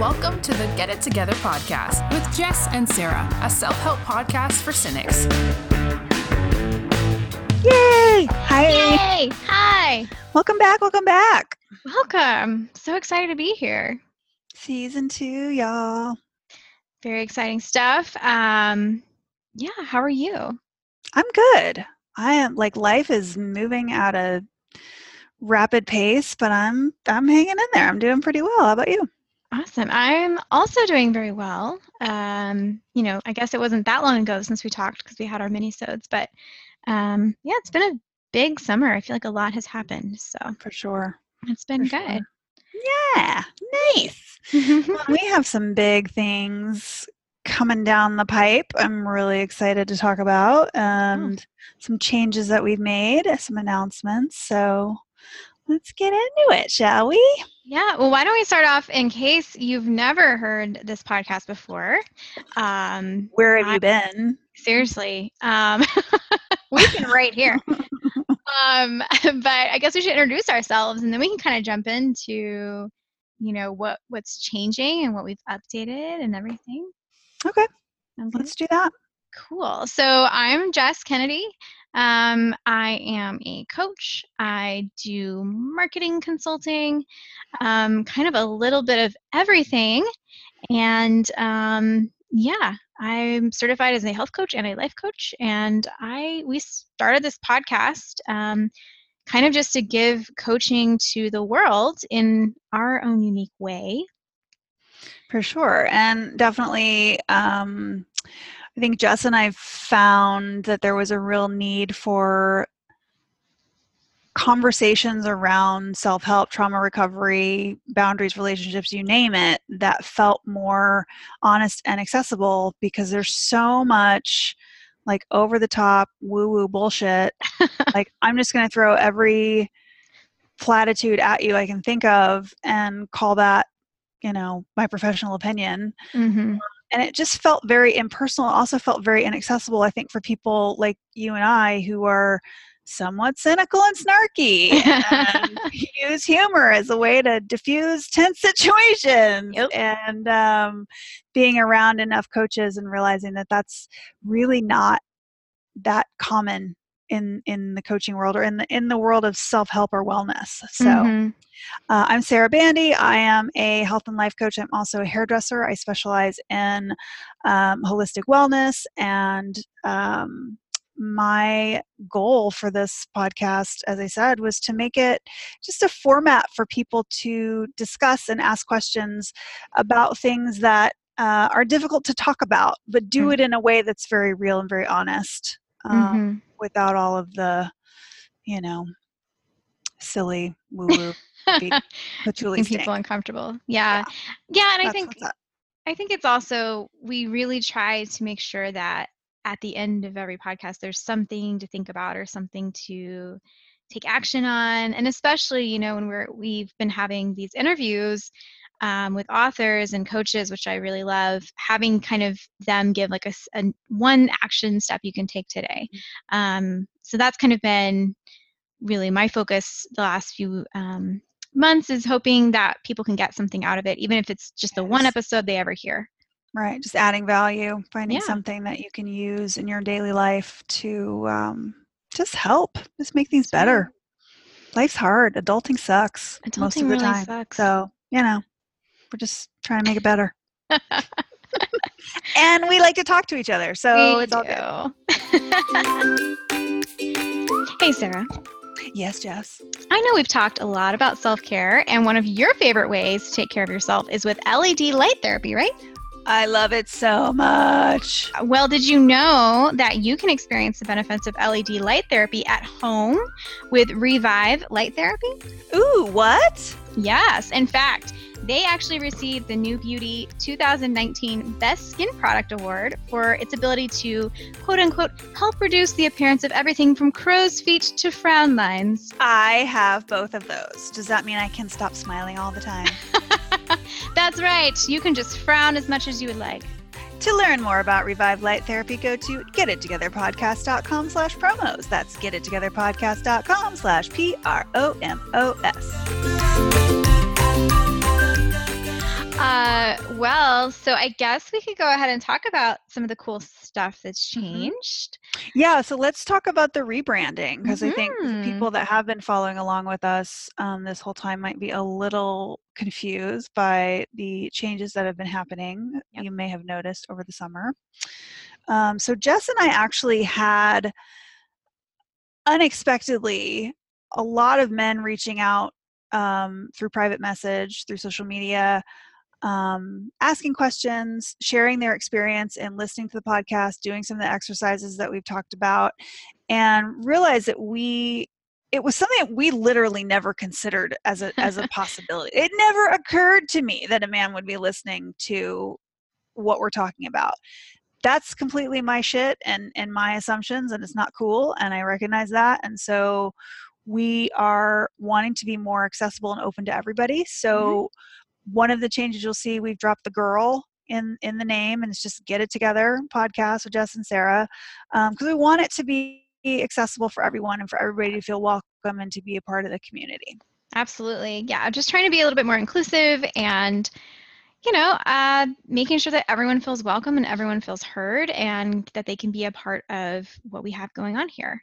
Welcome to the Get It Together podcast with Jess and Sarah, a self help podcast for cynics. Yay! Hi. Yay! Hi. Welcome back. Welcome back. Welcome. So excited to be here. Season two, y'all. Very exciting stuff. Um, yeah, how are you? I'm good. I am like life is moving at a rapid pace, but I'm I'm hanging in there. I'm doing pretty well. How about you? Awesome. I'm also doing very well. Um, you know, I guess it wasn't that long ago since we talked because we had our mini-sodes, but um, yeah, it's been a big summer. I feel like a lot has happened. So For sure. it's been For good. Yeah. Nice. Well, we have some big things coming down the pipe. I'm really excited to talk about and some changes that we've made, some announcements. So let's get into it, shall we? Yeah, well, why don't we start off in case you've never heard this podcast before? Um, Where have I- you been? seriously, um, we've been right here. um, but I guess we should introduce ourselves, and then we can kind of jump into, you know, what what's changing and what we've updated and everything. Okay, good? let's do that. Cool. So I'm Jess Kennedy. Um, I am a coach. I do marketing consulting, um, kind of a little bit of everything. And um, yeah, I'm certified as a health coach and a life coach. And I we started this podcast um, kind of just to give coaching to the world in our own unique way. For sure. And definitely, um, I think Jess and I found that there was a real need for conversations around self help, trauma recovery, boundaries, relationships, you name it, that felt more honest and accessible because there's so much like over the top woo woo bullshit. like, I'm just going to throw every platitude at you I can think of and call that you know my professional opinion Mm-hmm. And it just felt very impersonal also felt very inaccessible i think for people like you and i who are somewhat cynical and snarky and use humor as a way to diffuse tense situations Yep. and um, being around enough coaches and realizing that that's really not that common in in the coaching world or in the in the world of self-help or wellness so Mhm. uh, I'm Sarah Bandy. I am a health and life coach. I'm also a hairdresser. I specialize in um, holistic wellness. And um, my goal for this podcast, as I said, was to make it just a format for people to discuss and ask questions about things that uh, are difficult to talk about, but do Mm. it in a way that's very real and very honest um, Mhm. Without all of the, you know, silly woo woo making people uncomfortable. Yeah. Yeah, and I think. I think it's also we really try to make sure that at the end of every podcast there's something to think about or something to take action on and especially you know when we're we've been having these interviews um, with authors and coaches which i really love having kind of them give like a one action step you can take today um, so that's kind of been really my focus the last few um, months is hoping that people can get something out of it even if it's just the one episode they ever hear Right, just adding value, finding Yeah. something that you can use in your daily life to um, just help, just make things better. Life's hard. Adulting sucks most of the really time. sucks. So you know, we're just trying to make it better. and we like to talk to each other, so We it's all good. hey sarah Yes, Jess. i know we've talked a lot about self-care and one of your favorite ways to take care of yourself is with LED light therapy right I love it so much. Well, did you know that you can experience the benefits of LED light therapy at home with Revive Light Therapy? Ooh, what? Yes. In fact, they actually received the New Beauty 2019 Best Skin Product Award for its ability to, quote unquote, help reduce the appearance of everything from crow's feet to frown lines. I have both of those. Does that mean I can stop smiling all the time? That's right. You can just frown as much as you would like. To learn more about Revive Light Therapy, go to getittogetherpodcast.com slash promos. That's getittogetherpodcast.com slash P-R-O-M-O-S. Uh, well. So I guess we could go ahead and talk about some of the cool stuff that's Mhm. changed. Yeah, so let's talk about the rebranding because I think people that have been following along with us um, this whole time might be a little confused by the changes that have been happening. Yep. You may have noticed over the summer. Um, so Jess and I actually had unexpectedly a lot of men reaching out um, through private message, through social media, um, asking questions, sharing their experience, and listening to the podcast, doing some of the exercises that we've talked about, and realize that we it was something that we literally never considered as a as a possibility. It never occurred to me that a man would be listening to what we're talking about. That's completely my shit and and my assumptions, and it's not cool, and I recognize that, and so we are wanting to be more accessible and open to everybody. So one of the changes you'll see we've dropped the girl in in the name and it's just get it together podcast with jess and sarah because we want it to be accessible for everyone and for everybody to feel welcome and to be a part of the community Absolutely. Yeah. Just trying to be a little bit more inclusive and, you know, uh, making sure that everyone feels welcome and everyone feels heard and that they can be a part of what we have going on here.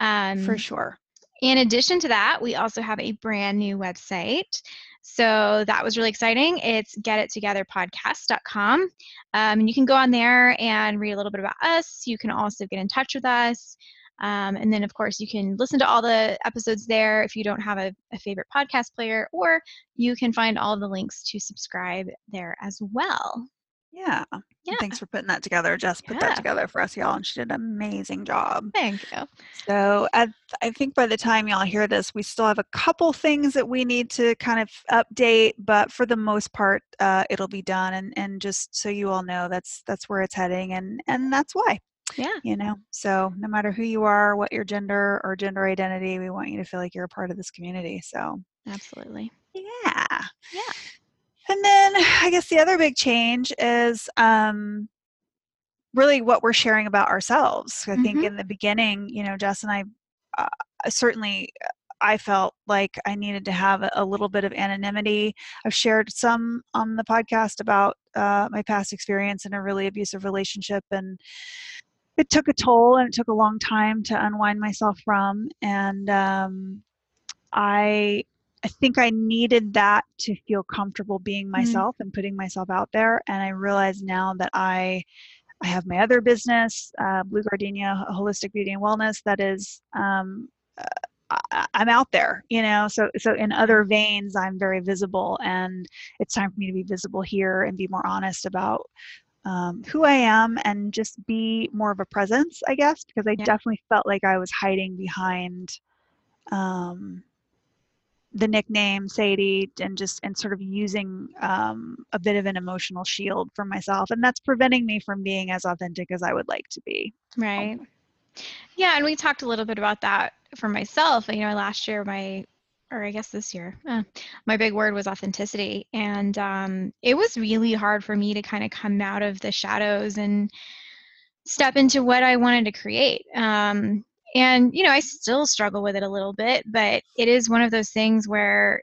Um, for sure In addition to that, we also have a brand new website. So that was really exciting. It's getittogetherpodcast.com. Um, and you can go on there and read a little bit about us. You can also get in touch with us. Um, and then, of course, you can listen to all the episodes there if you don't have a, a favorite podcast player, or you can find all the links to subscribe there as well. Yeah Yeah. thanks for putting that together jess put that together for us y'all and she did an amazing job Thank you. So at, I think by the time y'all hear this, we still have a couple things that we need to kind of update, but for the most part, uh, it'll be done. And, and just so you all know, that's that's where it's heading, and and that's why. Yeah. You know, so no matter who you are, what your gender or gender identity, we want you to feel like you're a part of this community. So Absolutely. yeah, Yeah. And then I guess the other big change is um, really what we're sharing about ourselves. I think Mhm. in the beginning, you know, Jess and I uh, certainly uh, I felt like I needed to have a, a little bit of anonymity. I've shared some on the podcast about uh, my past experience in a really abusive relationship, and it took a toll, and it took a long time to unwind myself from. And um, I I think I needed that to feel comfortable being myself and putting myself out there. And I realize now that I I have my other business, uh, Blue Gardenia Holistic Beauty and Wellness, that is um, uh, I, I'm out there, you know. So so in other veins, I'm very visible, and it's time for me to be visible here and be more honest about. Um, who I am and just be more of a presence, I guess, because I Yeah. definitely felt like I was hiding behind um, the nickname Sadie and just and sort of using um, a bit of an emotional shield for myself, and that's preventing me from being as authentic as I would like to be. Right. Yeah, and we talked a little bit about that for myself. You know, last year my or I guess this year, eh, my big word was authenticity, and um, it was really hard for me to kind of come out of the shadows and step into what I wanted to create. Um, and you know, I still struggle with it a little bit, but it is one of those things where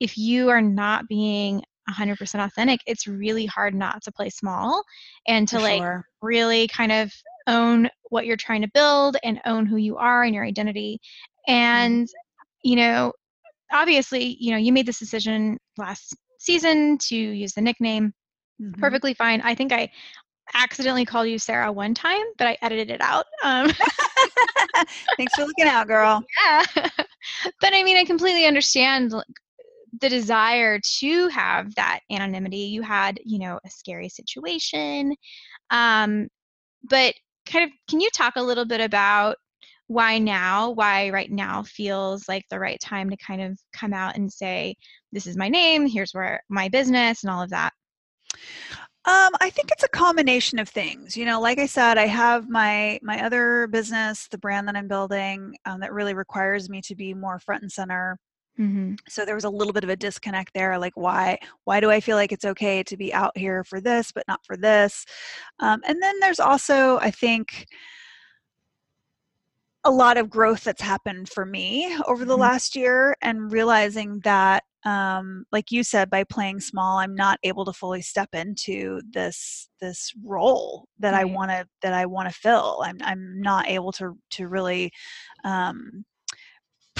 if you are not being 100% authentic, it's really hard not to play small and to For like sure. really kind of own what you're trying to build and own who you are and your identity. And, you know, obviously, you know, you made this decision last season to use the nickname. Mhm. Perfectly fine. I think I accidentally called you Sarah one time, but I edited it out. Um, Thanks for looking out, girl. yeah. but I mean, I completely understand like, the desire to have that anonymity. You had, you know, a scary situation. Um, but kind of, can you talk a little bit about why now, why right now feels like the right time to kind of come out and say, this is my name, here's where my business and all of that? Um, I think it's a combination of things. You know, like I said, I have my my other business, the brand that I'm building, um, that really requires me to be more front and center. Mm-hmm. So there was a little bit of a disconnect there. Like, why why do I feel like it's okay to be out here for this, but not for this? Um, and then there's also, I think, a lot of growth that's happened for me over the Mhm. last year and realizing that um, like you said by playing small i'm not able to fully step into this this role that i want to that i want to fill i'm i'm not able to to really um,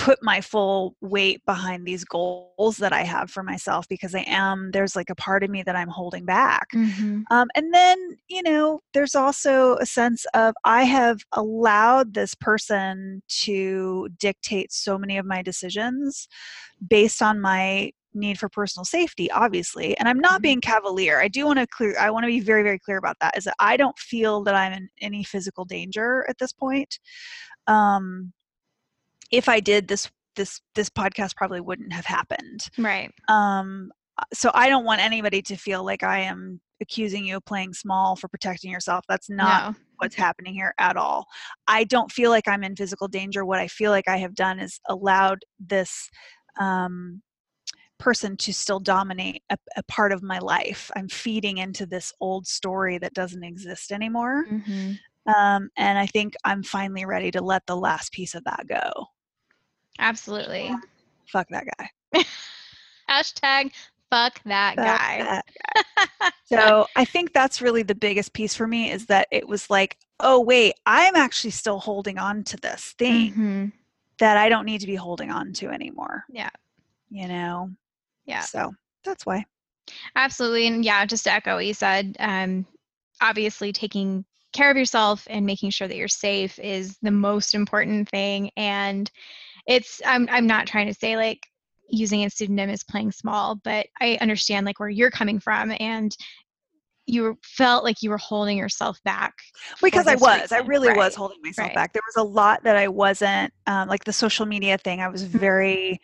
put my full weight behind these goals that i have for myself because i am there's like a part of me that i'm holding back Mhm. um, and then, you know, there's also a sense of I have allowed this person to dictate so many of my decisions based on my need for personal safety, obviously. And I'm not Mhm. being cavalier. I do want to clear, I want to be very, very clear about that is that I don't feel that I'm in any physical danger at this point. Um, if I did this, this, this podcast probably wouldn't have happened. Right. um so i don't want anybody to feel like i am accusing you of playing small for protecting yourself. That's not no. what's happening here at all. I don't feel like i'm in physical danger. What i feel like i have done is allowed this um person to still dominate a, a part of my life. I'm feeding into this old story that doesn't exist anymore. Mhm. um, and i think i'm finally ready to let the last piece of that go Absolutely. fuck that guy Hashtag fuck that Fuck guy. that So I think that's really the biggest piece for me is that it was like, oh, wait, I'm actually still holding on to this thing Mhm. that I don't need to be holding on to anymore. Yeah. You know? Yeah. So that's why. Absolutely. And yeah, just to echo what you said, um, obviously taking care of yourself and making sure that you're safe is the most important thing. And it's I'm I'm not trying to say like using a pseudonym is playing small, but I understand like where you're coming from and you felt like you were holding yourself back. Because I was, I reason. really was holding myself right. back. There was a lot that I wasn't, um, like the social media thing, I was Mm-hmm. very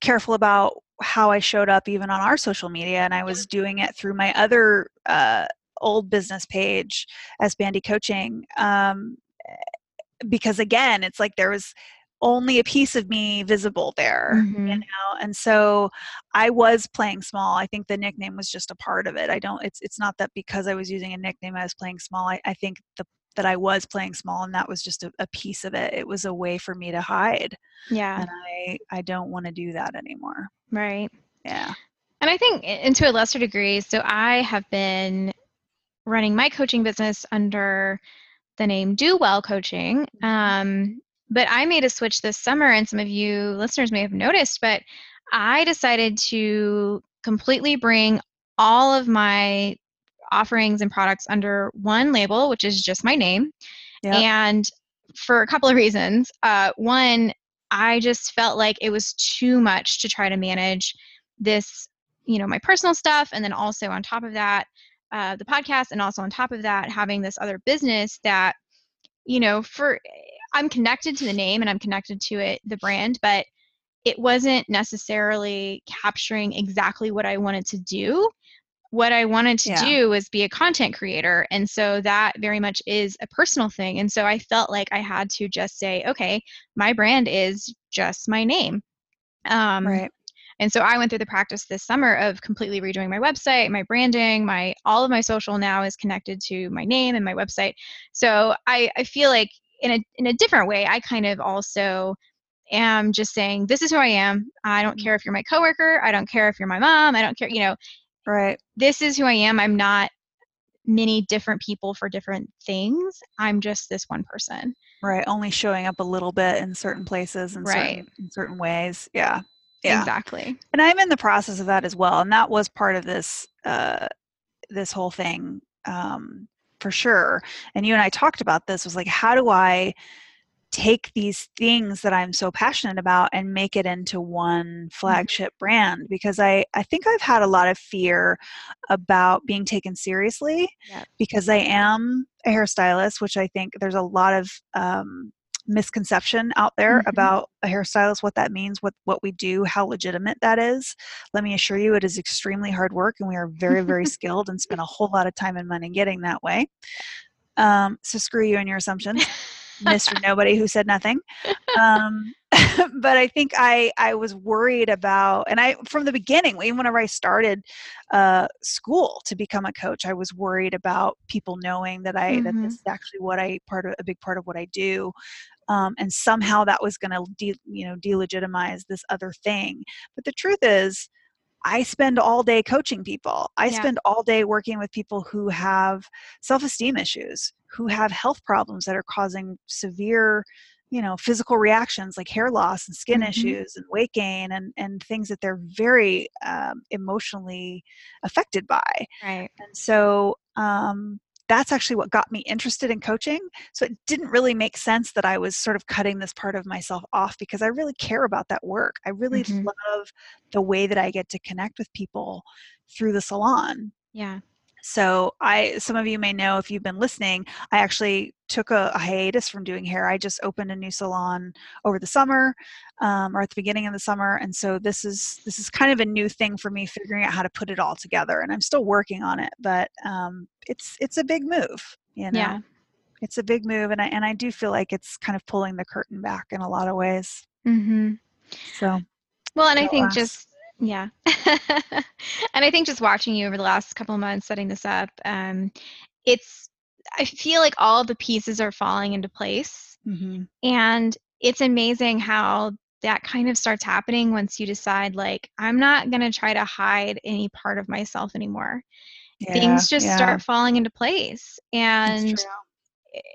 careful about how I showed up even on our social media. And I was doing it through my other uh, old business page as Bandy Coaching. Um, because again, it's like there was only a piece of me visible there you Mhm. know and so i was playing small i think the nickname was just a part of it i don't it's it's not that because i was using a nickname i was playing small i, I think the that i was playing small and that was just a, a piece of it it was a way for me to hide Yeah. and i i don't want to do that anymore Right. yeah And I think, and to a lesser degree, so I have been running my coaching business under the name Do Well Coaching. Um, but I made a switch this summer, and some of you listeners may have noticed, but I decided to completely bring all of my offerings and products under one label, which is just my name. Yep. And for a couple of reasons. Uh, one, I just felt like it was too much to try to manage this, you know, my personal stuff. And then also on top of that, uh, the podcast. And also on top of that, having this other business that, you know, for I'm connected to the name and I'm connected to it, the brand, but it wasn't necessarily capturing exactly what I wanted to do. What I wanted to Yeah. do was be a content creator. And so that very much is a personal thing. And so I felt like I had to just say, okay, my brand is just my name. Um, right and so I went through the practice this summer of completely redoing my website, my branding, my all of my social now is connected to my name and my website. So I, I feel like in a in a different way, I kind of also am just saying, this is who I am. I don't care if you're my coworker. I don't care if you're my mom. I don't care, you know, right this is who I am. I'm not many different people for different things. I'm just this one person. right only showing up a little bit in certain places and Right. certain in certain ways yeah yeah Exactly. and i'm in the process of that as well and that was part of this uh this whole thing um for sure. And you and i talked about this was like how do i take these things that i'm so passionate about and make it into one flagship brand? Because i i think i've had a lot of fear about being taken seriously Yep. because i am a hairstylist which i think there's a lot of um misconception out there Mhm. about a hairstylist what that means what what we do how legitimate that is let me assure you it is extremely hard work and we are very very skilled and spend a whole lot of time and money getting that way um, so screw you and your assumptions Mr. Nobody who said nothing. Um, but I think I I was worried about, and I from the beginning, even whenever I started uh, school to become a coach, I was worried about people knowing that I mm-hmm. that this is actually what I part of a big part of what I do. Um, and somehow that was going to de- you know delegitimize this other thing but the truth is I spend all day coaching people. I yeah. spend all day working with people who have self esteem issues, who have health problems that are causing severe, you know, physical reactions like hair loss and skin mm-hmm. issues and weight gain and, and things that they're very um, emotionally affected by. Right. And so, um, that's actually what got me interested in coaching. So it didn't really make sense that I was sort of cutting this part of myself off because I really care about that work. I really mm-hmm. love the way that I get to connect with people through the salon. Yeah. So I some of you may know if you've been listening, I actually took a, a hiatus from doing hair. I just opened a new salon over the summer um, or at the beginning of the summer, and so this is this is kind of a new thing for me, figuring out how to put it all together. And I'm still working on it, but um, it's it's a big move. You know, yeah. it's a big move, and I and I do feel like it's kind of pulling the curtain back in a lot of ways. Mm-hmm. So, well, and I think just yeah. and I think just watching you over the last couple of months setting this up, um, it's, I feel like all the pieces are falling into place. Mm-hmm. And it's amazing how that kind of starts happening once you decide, like, I'm not going to try to hide any part of myself anymore. Yeah, Things just yeah. start falling into place. And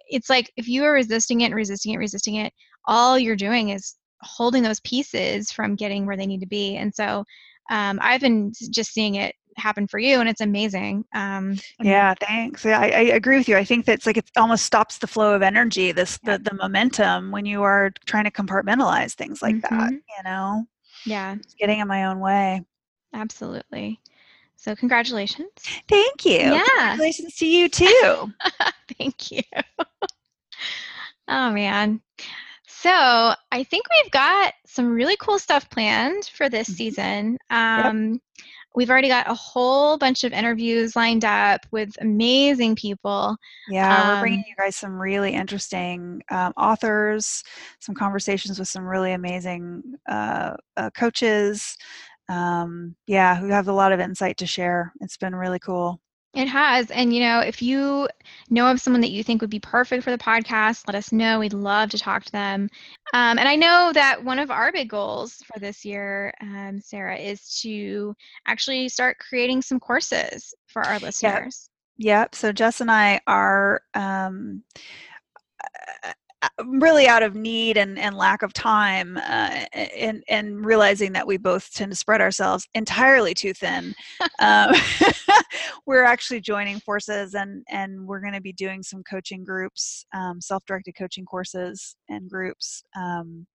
it's like if you are resisting it and resisting it, resisting it, all you're doing is holding those pieces from getting where they need to be. And so um, I've been just seeing it happen for you and it's amazing um, yeah thanks yeah I, I, agree with you i think that's like it almost stops the flow of energy this yeah. the, the momentum when you are trying to compartmentalize things like mm-hmm. that you know? Yeah. Just getting in my own way. Absolutely. So congratulations. Thank you yeah. congratulations to you too. Thank you. Oh man so I think we've got some really cool stuff planned for this mm-hmm. season. Um, yep. We've already got a whole bunch of interviews lined up with amazing people. Yeah, um, we're bringing you guys some really interesting um, authors, some conversations with some really amazing uh, uh, coaches. Um, yeah, who have a lot of insight to share. It's been really cool. It has. And, you know, if you know of someone that you think would be perfect for the podcast, let us know. We'd love to talk to them. Um, and I know that one of our big goals for this year, um, Sarah, is to actually start creating some courses for our listeners. Yep. yep. So Jess and I are. Um, really out of need and, and lack of time uh, and, and realizing that we both tend to spread ourselves entirely too thin um, we're actually joining forces and and we're going to be doing some coaching groups um, self-directed coaching courses and groups um,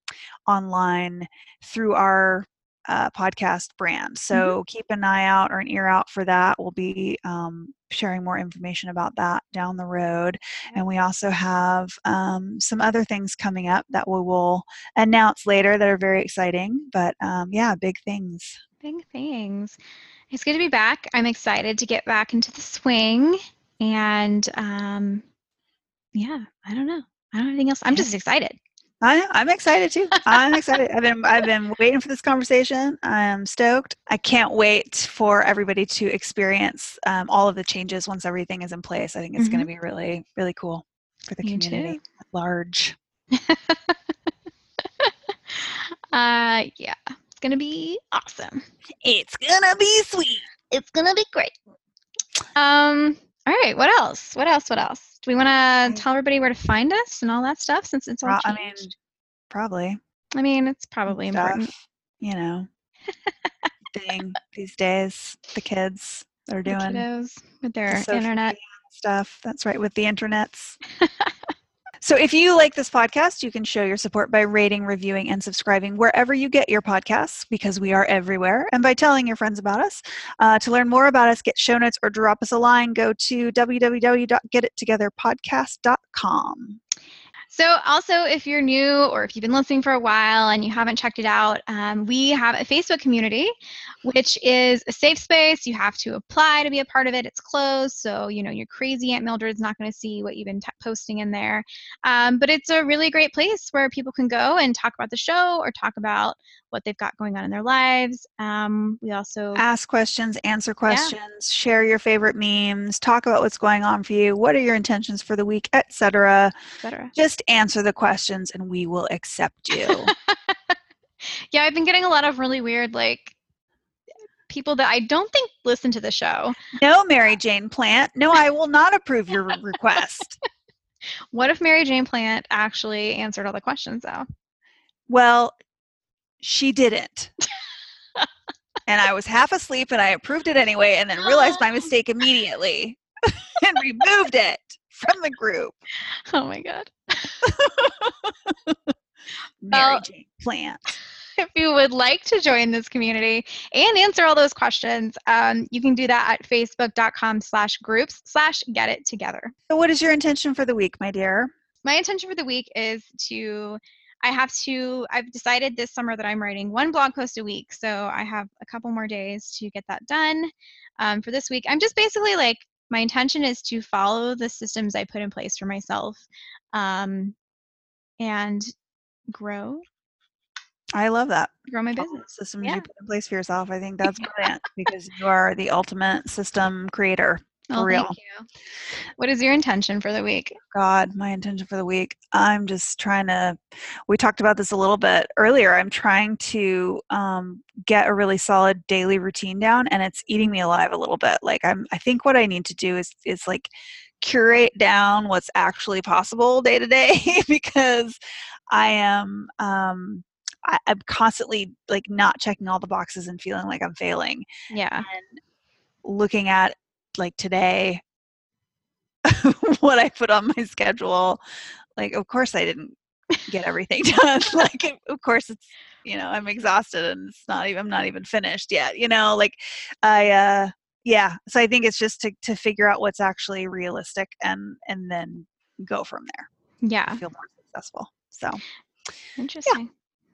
online through our uh, podcast brand. Mm-hmm. So mm-hmm. keep an eye out or an ear out for that. We'll be um, sharing more information about that down the road. And we also have um, some other things coming up that we will announce later that are very exciting. But um, yeah, big things. Big things. It's good to be back. I'm excited to get back into the swing. And um, yeah, I don't know. I don't have anything else. I'm just excited. I, I'm excited too. I'm excited. I've been I've been waiting for this conversation. I'm stoked. I can't wait for everybody to experience um, all of the changes once everything is in place. I think it's mm-hmm. going to be really really cool for the community at large. uh, yeah, it's going to be awesome. It's going to be sweet. It's going to be great. Um. All right. What else? What else? What else? We want to mm-hmm. tell everybody where to find us and all that stuff since it's all changed? I mean, probably. I mean, it's probably stuff, important. You know, thing these days, the kids are doing the with their the internet stuff. That's right, with the internets. So if you like this podcast, you can show your support by rating, reviewing, and subscribing wherever you get your podcasts because we are everywhere, and by telling your friends about us. Uh, to learn more about us, get show notes, or drop us a line, go to www.getittogetherpodcast.com. So, also, if you're new or if you've been listening for a while and you haven't checked it out, um, we have a Facebook community, which is a safe space. You have to apply to be a part of it. It's closed, so you know your crazy Aunt Mildred's not going to see what you've been t- posting in there. Um, but it's a really great place where people can go and talk about the show or talk about what they've got going on in their lives. Um, we also ask questions, answer questions, yeah. share your favorite memes, talk about what's going on for you, what are your intentions for the week, etc. etc. Just answer the questions and we will accept you. yeah, I've been getting a lot of really weird like people that I don't think listen to the show. No, Mary Jane Plant. No, I will not approve your request. what if Mary Jane Plant actually answered all the questions though? Well, she didn't. and I was half asleep and I approved it anyway and then realized my mistake immediately and removed it from the group. Oh my god. Mary well, Jane Plant. If you would like to join this community and answer all those questions, um, you can do that at facebook.com slash groups slash get it together. So what is your intention for the week, my dear? My intention for the week is to I have to, I've decided this summer that I'm writing one blog post a week. So I have a couple more days to get that done um, for this week. I'm just basically like, my intention is to follow the systems I put in place for myself um, and grow. I love that. Grow my business. Systems yeah. you put in place for yourself. I think that's brilliant because you are the ultimate system creator. For oh, real. What is your intention for the week? God, my intention for the week. I'm just trying to. We talked about this a little bit earlier. I'm trying to um, get a really solid daily routine down, and it's eating me alive a little bit. Like I'm. I think what I need to do is is like curate down what's actually possible day to day because I am. Um, I, I'm constantly like not checking all the boxes and feeling like I'm failing. Yeah. And looking at like today what I put on my schedule. Like, of course, I didn't get everything done. like, of course, it's you know I'm exhausted and it's not even I'm not even finished yet. You know, like I uh yeah. So I think it's just to to figure out what's actually realistic and and then go from there. Yeah, feel more successful. So interesting. Yeah.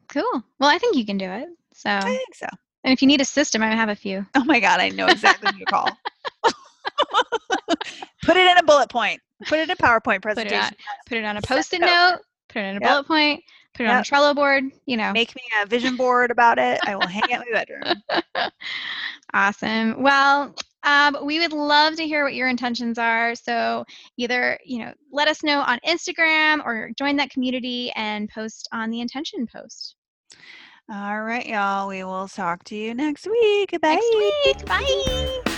Cool. Well, I think you can do it. So I think so. And if you need a system, I have a few. Oh my god, I know exactly who you call. Put it in a bullet point. Put it in a PowerPoint presentation. Put it on, put it on a post-it note. Put it in a yep. bullet point. Put it yep. on a Trello board. You know. Make me a vision board about it. I will hang it in my bedroom. awesome. Well, um, we would love to hear what your intentions are. So either you know, let us know on Instagram or join that community and post on the intention post. All right, y'all. We will talk to you next week. Bye. Next week. Bye.